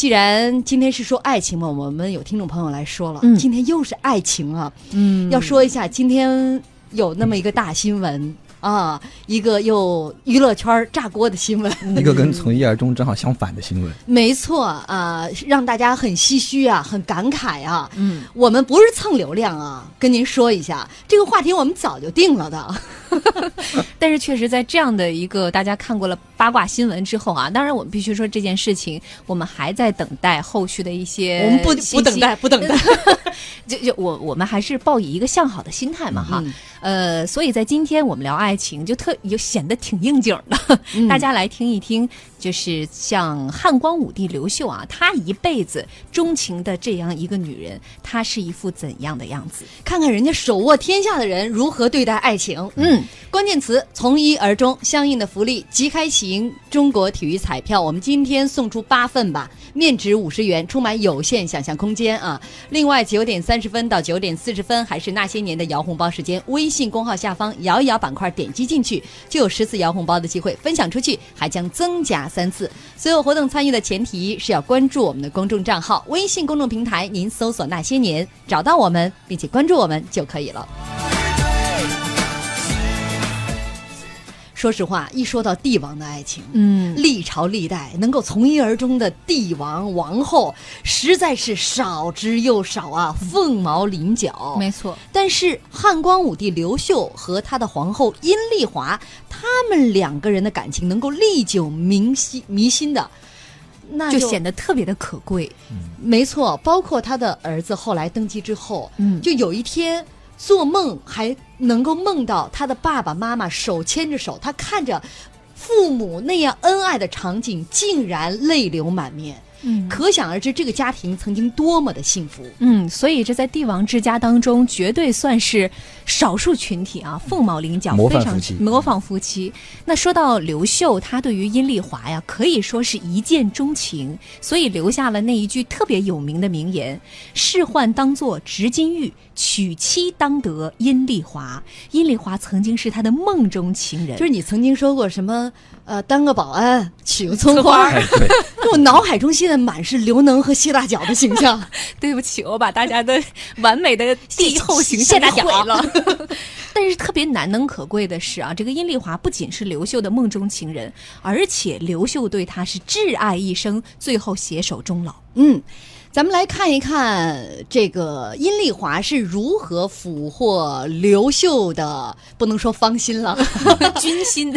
既然今天是说爱情嘛，我们有听众朋友来说了，嗯今天又是爱情啊，嗯要说一下今天有那么一个大新闻啊，一个又娱乐圈炸锅的新闻。一个跟从一而终正好相反的新闻。没错啊、让大家很唏嘘啊，很感慨啊。嗯，我们不是蹭流量啊，跟您说一下，这个话题我们早就定了的。但是确实在这样的一个大家看过了八卦新闻之后啊，当然我们必须说这件事情，我们还在等待后续的一些我们不不等待，不等待。就就我我们还是抱以一个向好的心态嘛哈，嗯呃，所以在今天我们聊爱情，就特就显得挺应景的，嗯大家来听一听，就是像汉光武帝刘秀啊，他一辈子钟情的这样一个女人，她是一副怎样的样子？看看人家手握天下的人如何对待爱情。嗯，关键词从一而终，相应的福利即开赢中国体育彩票，我们今天送出八份吧，面值五十元，充满有限想象空间啊！另外九点三十分到九点四十分还是那些年的摇红包时间，微信公号下方摇一摇板块点击进去就有十次摇红包的机会，分享出去还将增加三次。所有活动参与的前提是要关注我们的公众账号，微信公众平台您搜索那些年找到我们，并且关注我们就可以了。说实话，一说到帝王的爱情，嗯，历朝历代能够从一而终的帝王王后，实在是少之又少啊，凤毛麟角。没错，但是汉光武帝刘秀和他的皇后阴丽华，他们两个人的感情能够历久弥新弥新的，那就就显得特别的可贵。没错。包括他的儿子后来登基之后，嗯就有一天做梦还能够梦到他的爸爸妈妈手牵着手，他看着父母那样恩爱的场景，竟然泪流满面。嗯可想而知，这个家庭曾经多么的幸福。嗯，所以这在帝王之家当中，绝对算是少数群体啊，凤毛麟角，模范非常夫妻模仿夫妻。那说到刘秀，他对于阴丽华呀，可以说是一见钟情，所以留下了那一句特别有名的名言：“仕宦当作执金玉，娶妻当得阴丽华。”阴丽华曾经是他的梦中情人，就是你曾经说过什么？呃，当个保安，娶个葱花儿。哎，对，我脑海中现在满是刘能和谢大脚的形象。对不起，我把大家的完美的帝后形象给毁了。但是特别难能可贵的是啊，这个殷丽华不仅是刘秀的梦中情人，而且刘秀对她是挚爱一生，最后携手终老。嗯，咱们来看一看这个殷丽华是如何俘获刘秀的，不能说芳心了。军心，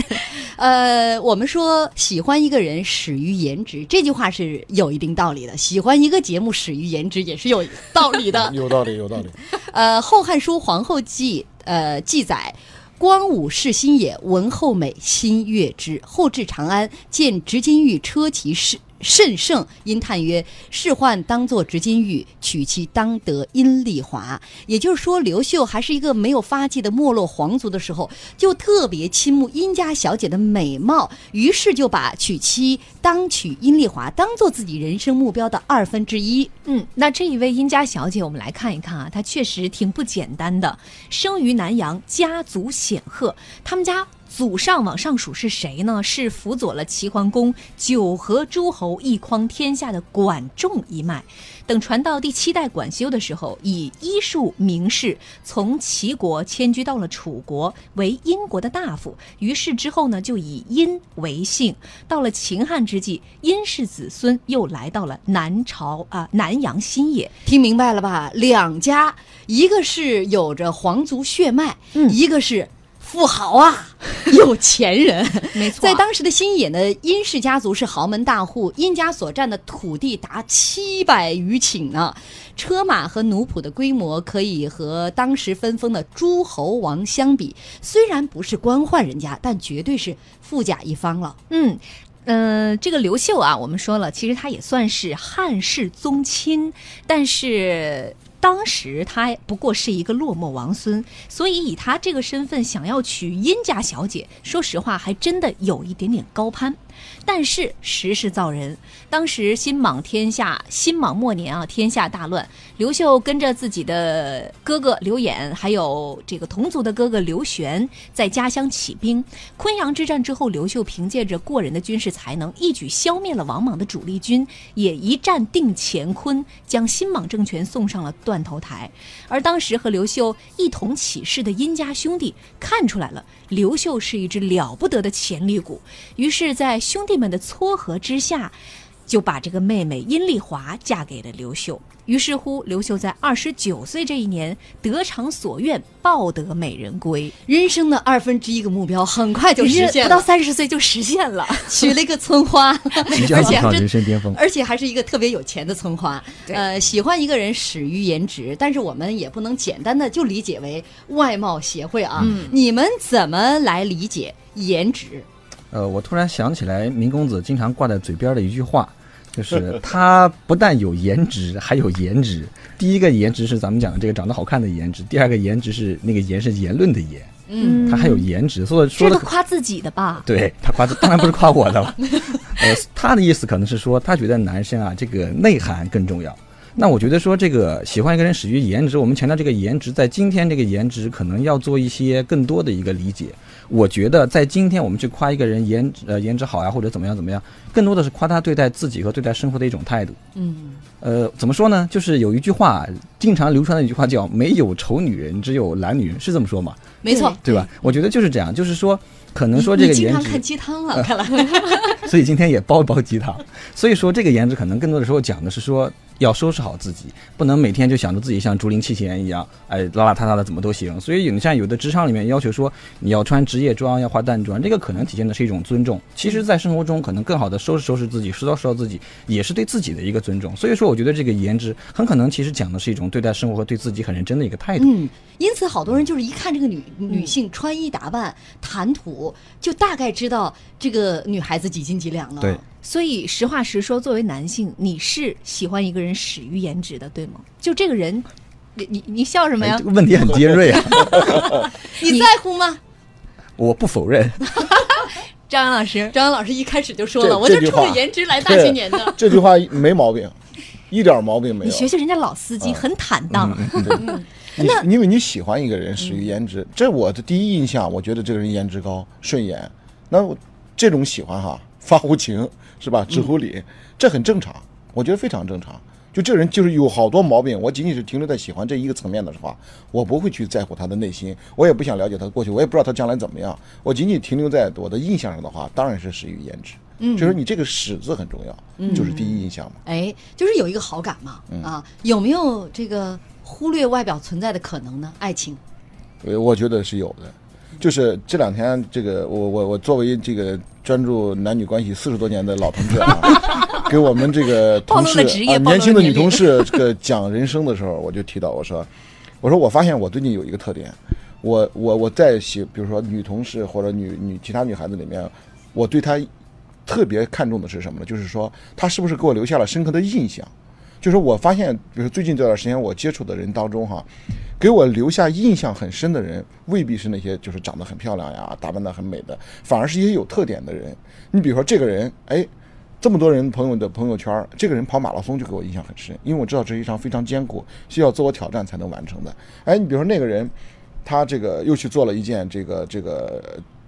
呃，我们说喜欢一个人始于颜值，这句话是有一定道理的。喜欢一个节目始于颜值也是有道理的。有道理，有道理。呃，《后汉书·皇后记》呃记载。光武是新也，文后美，心悦之。后至长安，见执金玉车骑甚甚盛，因叹曰：“仕宦当作执金玉，娶妻当得阴丽华。”也就是说，刘秀还是一个没有发迹的没落皇族的时候，就特别倾慕殷家小姐的美貌，于是就把娶妻当娶阴丽华当做自己人生目标的二分之一。嗯，那这一位殷家小姐，我们来看一看啊，她确实挺不简单的，生于南阳，家族显赫，他们家。祖上往上数是谁呢？是辅佐了齐桓公九合诸侯一匡天下的管仲一脉。等传到第七代管修的时候，以医术名士，从齐国迁居到了楚国，为殷国的大夫。于是之后呢，就以殷为姓。到了秦汉之际，殷氏子孙又来到了南朝啊、南阳新野。听明白了吧？两家，一个是有着皇族血脉，嗯一个是富豪啊，有钱人。没错在当时的新野呢，殷氏家族是豪门大户，殷家所占的土地达七百余顷呢，车马和奴仆的规模可以和当时分封的诸侯王相比。虽然不是官宦人家，但绝对是富甲一方了。嗯。呃，这个刘秀啊，我们说了，其实他也算是汉室宗亲，但是当时他不过是一个落寞王孙，所以以他这个身份想要娶殷家小姐，说实话还真的有一点点高攀。但是时势造人，当时新莽天下，新莽末年啊，天下大乱。刘秀跟着自己的哥哥刘演，还有这个同族的哥哥刘玄，在家乡起兵。昆阳之战之后，刘秀凭借着过人的军事才能，一举消灭了王莽的主力军，也一战定乾坤，将新莽政权送上了断头台。而当时和刘秀一同起事的殷家兄弟看出来了，刘秀是一只了不得的潜力股，于是，在兄弟们的撮合之下，就把这个妹妹殷丽华嫁给了刘秀。于是乎，刘秀在二十九岁这一年得偿所愿，抱得美人归。人生的二分之一个目标很快就实现了，不到三十岁就实现了，娶了一个村花，即将走上人生巅峰，而且还是一个特别有钱的村花。呃，喜欢一个人始于颜值，但是我们也不能简单的就理解为外貌协会啊。嗯你们怎么来理解颜值？呃，我突然想起来，明公子经常挂在嘴边的一句话，就是 他不但有颜值，还有颜值。第一个颜值是咱们讲的这个长得好看的颜值，第二个颜值是那个颜是言论的言，嗯，他还有颜值，所以说这的夸自己的吧？对他夸，当然不是夸我的了。呃，他的意思可能是说，他觉得男生啊，这个内涵更重要。那我觉得说，这个喜欢一个人始于颜值，我们强调这个颜值，在今天这个颜值可能要做一些更多的一个理解。我觉得在今天我们去夸一个人颜呃颜值好呀，或者怎么样怎么样，更多的是夸他对待自己和对待生活的一种态度。嗯，呃，怎么说呢？就是有一句话经常流传的一句话叫“没有丑女人，只有懒女人”，是这么说吗？没错，对吧？我觉得就是这样，就是说，可能说这个颜值你经常看，鸡汤了，看来。所以今天也煲一煲鸡汤。所以说这个颜值可能更多的时候讲的是说要收拾好自己，不能每天就想着自己像竹林七贤一样，哎，邋邋遢遢的怎么都行。所以你像有的职场里面要求说你要穿职业装，要化淡妆，这个可能体现的是一种尊重。其实，在生活中可能更好的收拾收拾自己，拾掇拾掇自己，也是对自己的一个尊重。所以说，我觉得这个颜值很可能其实讲的是一种对待生活和对自己很认真的一个态度。嗯，因此好多人就是一看这个女女性穿衣打扮、谈吐，就大概知道这个女孩子几斤几两了。对，所以实话实说，作为男性，你是喜欢一个人始于颜值的，对吗？就这个人，你你你笑什么呀哎这？个问题很尖锐啊，你在乎吗？我不否认。张扬老师，张扬老师一开始就说了，我就冲着颜值来大青年的。这句话没毛病，一点毛病没有。你学学人家老司机，很坦荡。你因为你喜欢一个人始于颜值，这我的第一印象，我觉得这个人颜值高、顺眼。那我这种喜欢哈，发乎情是吧？止乎礼，这很正常，我觉得非常正常。就这个人就是有好多毛病，我仅仅是停留在喜欢这一个层面的话，我不会去在乎他的内心，我也不想了解他的过去，我也不知道他将来怎么样。我仅仅停留在我的印象上的话，当然是始于颜值。嗯，就是你这个“始”字很重要，就是第一印象嘛。哎，就是有一个好感嘛，啊，有没有这个忽略外表存在的可能呢？爱情，呃，我觉得是有的。就是这两天，这个我我我作为这个专注男女关系四十多年的老同志啊，给我们这个同事啊年轻的女同事这个讲人生的时候，我就提到我说，我说我发现我最近有一个特点，我我我在喜，比如说女同事或者女女其他女孩子里面，我对她特别看重的是什么呢？就是说他是不是给我留下了深刻的印象。就是我发现，比如最近这段时间我接触的人当中哈，给我留下印象很深的人，未必是那些就是长得很漂亮呀、打扮得很美的，反而是一些有特点的人。你比如说这个人，哎，这么多人朋友的朋友圈，这个人跑马拉松就给我印象很深，因为我知道这是一场非常艰苦、需要自我挑战才能完成的。哎，你比如说那个人，他这个又去做了一件这个这个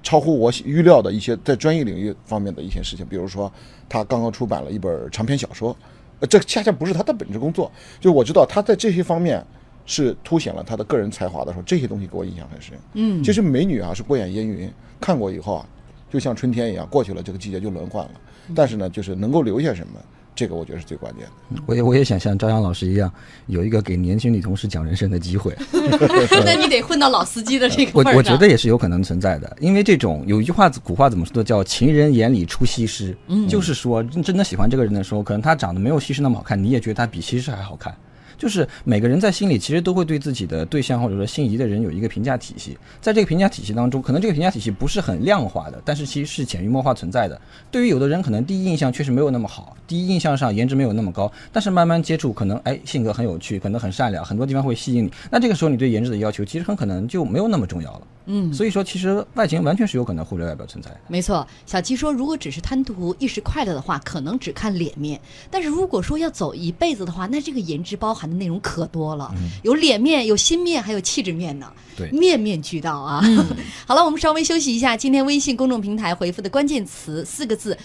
超乎我预料的一些在专业领域方面的一些事情，比如说他刚刚出版了一本长篇小说。呃，这恰恰不是他的本职工作。就我知道他在这些方面是凸显了他的个人才华的时候，这些东西给我印象很深。嗯，其实美女啊是过眼烟云，看过以后啊，就像春天一样，过去了这个季节就轮换了。但是呢，就是能够留下什么，这个我觉得是最关键的。我也我也想像张阳老师一样，有一个给年轻女同事讲人生的机会。那你得混到老司机的这个我份儿上。我觉得也是有可能存在的，因为这种有一句话古话怎么说的，叫“情人眼里出西施”，嗯，就是说真的喜欢这个人的时候，可能他长得没有西施那么好看，你也觉得他比西施还好看。就是每个人在心里其实都会对自己的对象或者说心仪的人有一个评价体系，在这个评价体系当中，可能这个评价体系不是很量化的，但是其实是潜移默化存在的。对于有的人，可能第一印象确实没有那么好，第一印象上颜值没有那么高，但是慢慢接触，可能哎性格很有趣，可能很善良，很多地方会吸引你。那这个时候你对颜值的要求其实很可能就没有那么重要了。嗯，所以说其实外形完全是有可能忽略外表存在的。没错，小七说，如果只是贪图一时快乐的话，可能只看脸面；但是如果说要走一辈子的话，那这个颜值包含的内容可多了，有脸面，有心面，还有气质面呢。对面面俱到啊。好了，我们稍微休息一下。今天微信公众平台回复的关键词四个字。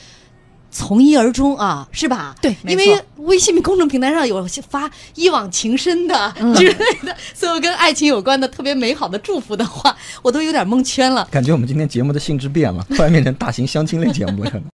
从一而终啊，是吧？对因为微信公众平台上有些发一往情深的之类的，所有跟爱情有关的特别美好的祝福的话，我都有点蒙圈了。感觉我们今天节目的性质变了，突然变成大型相亲类节目了。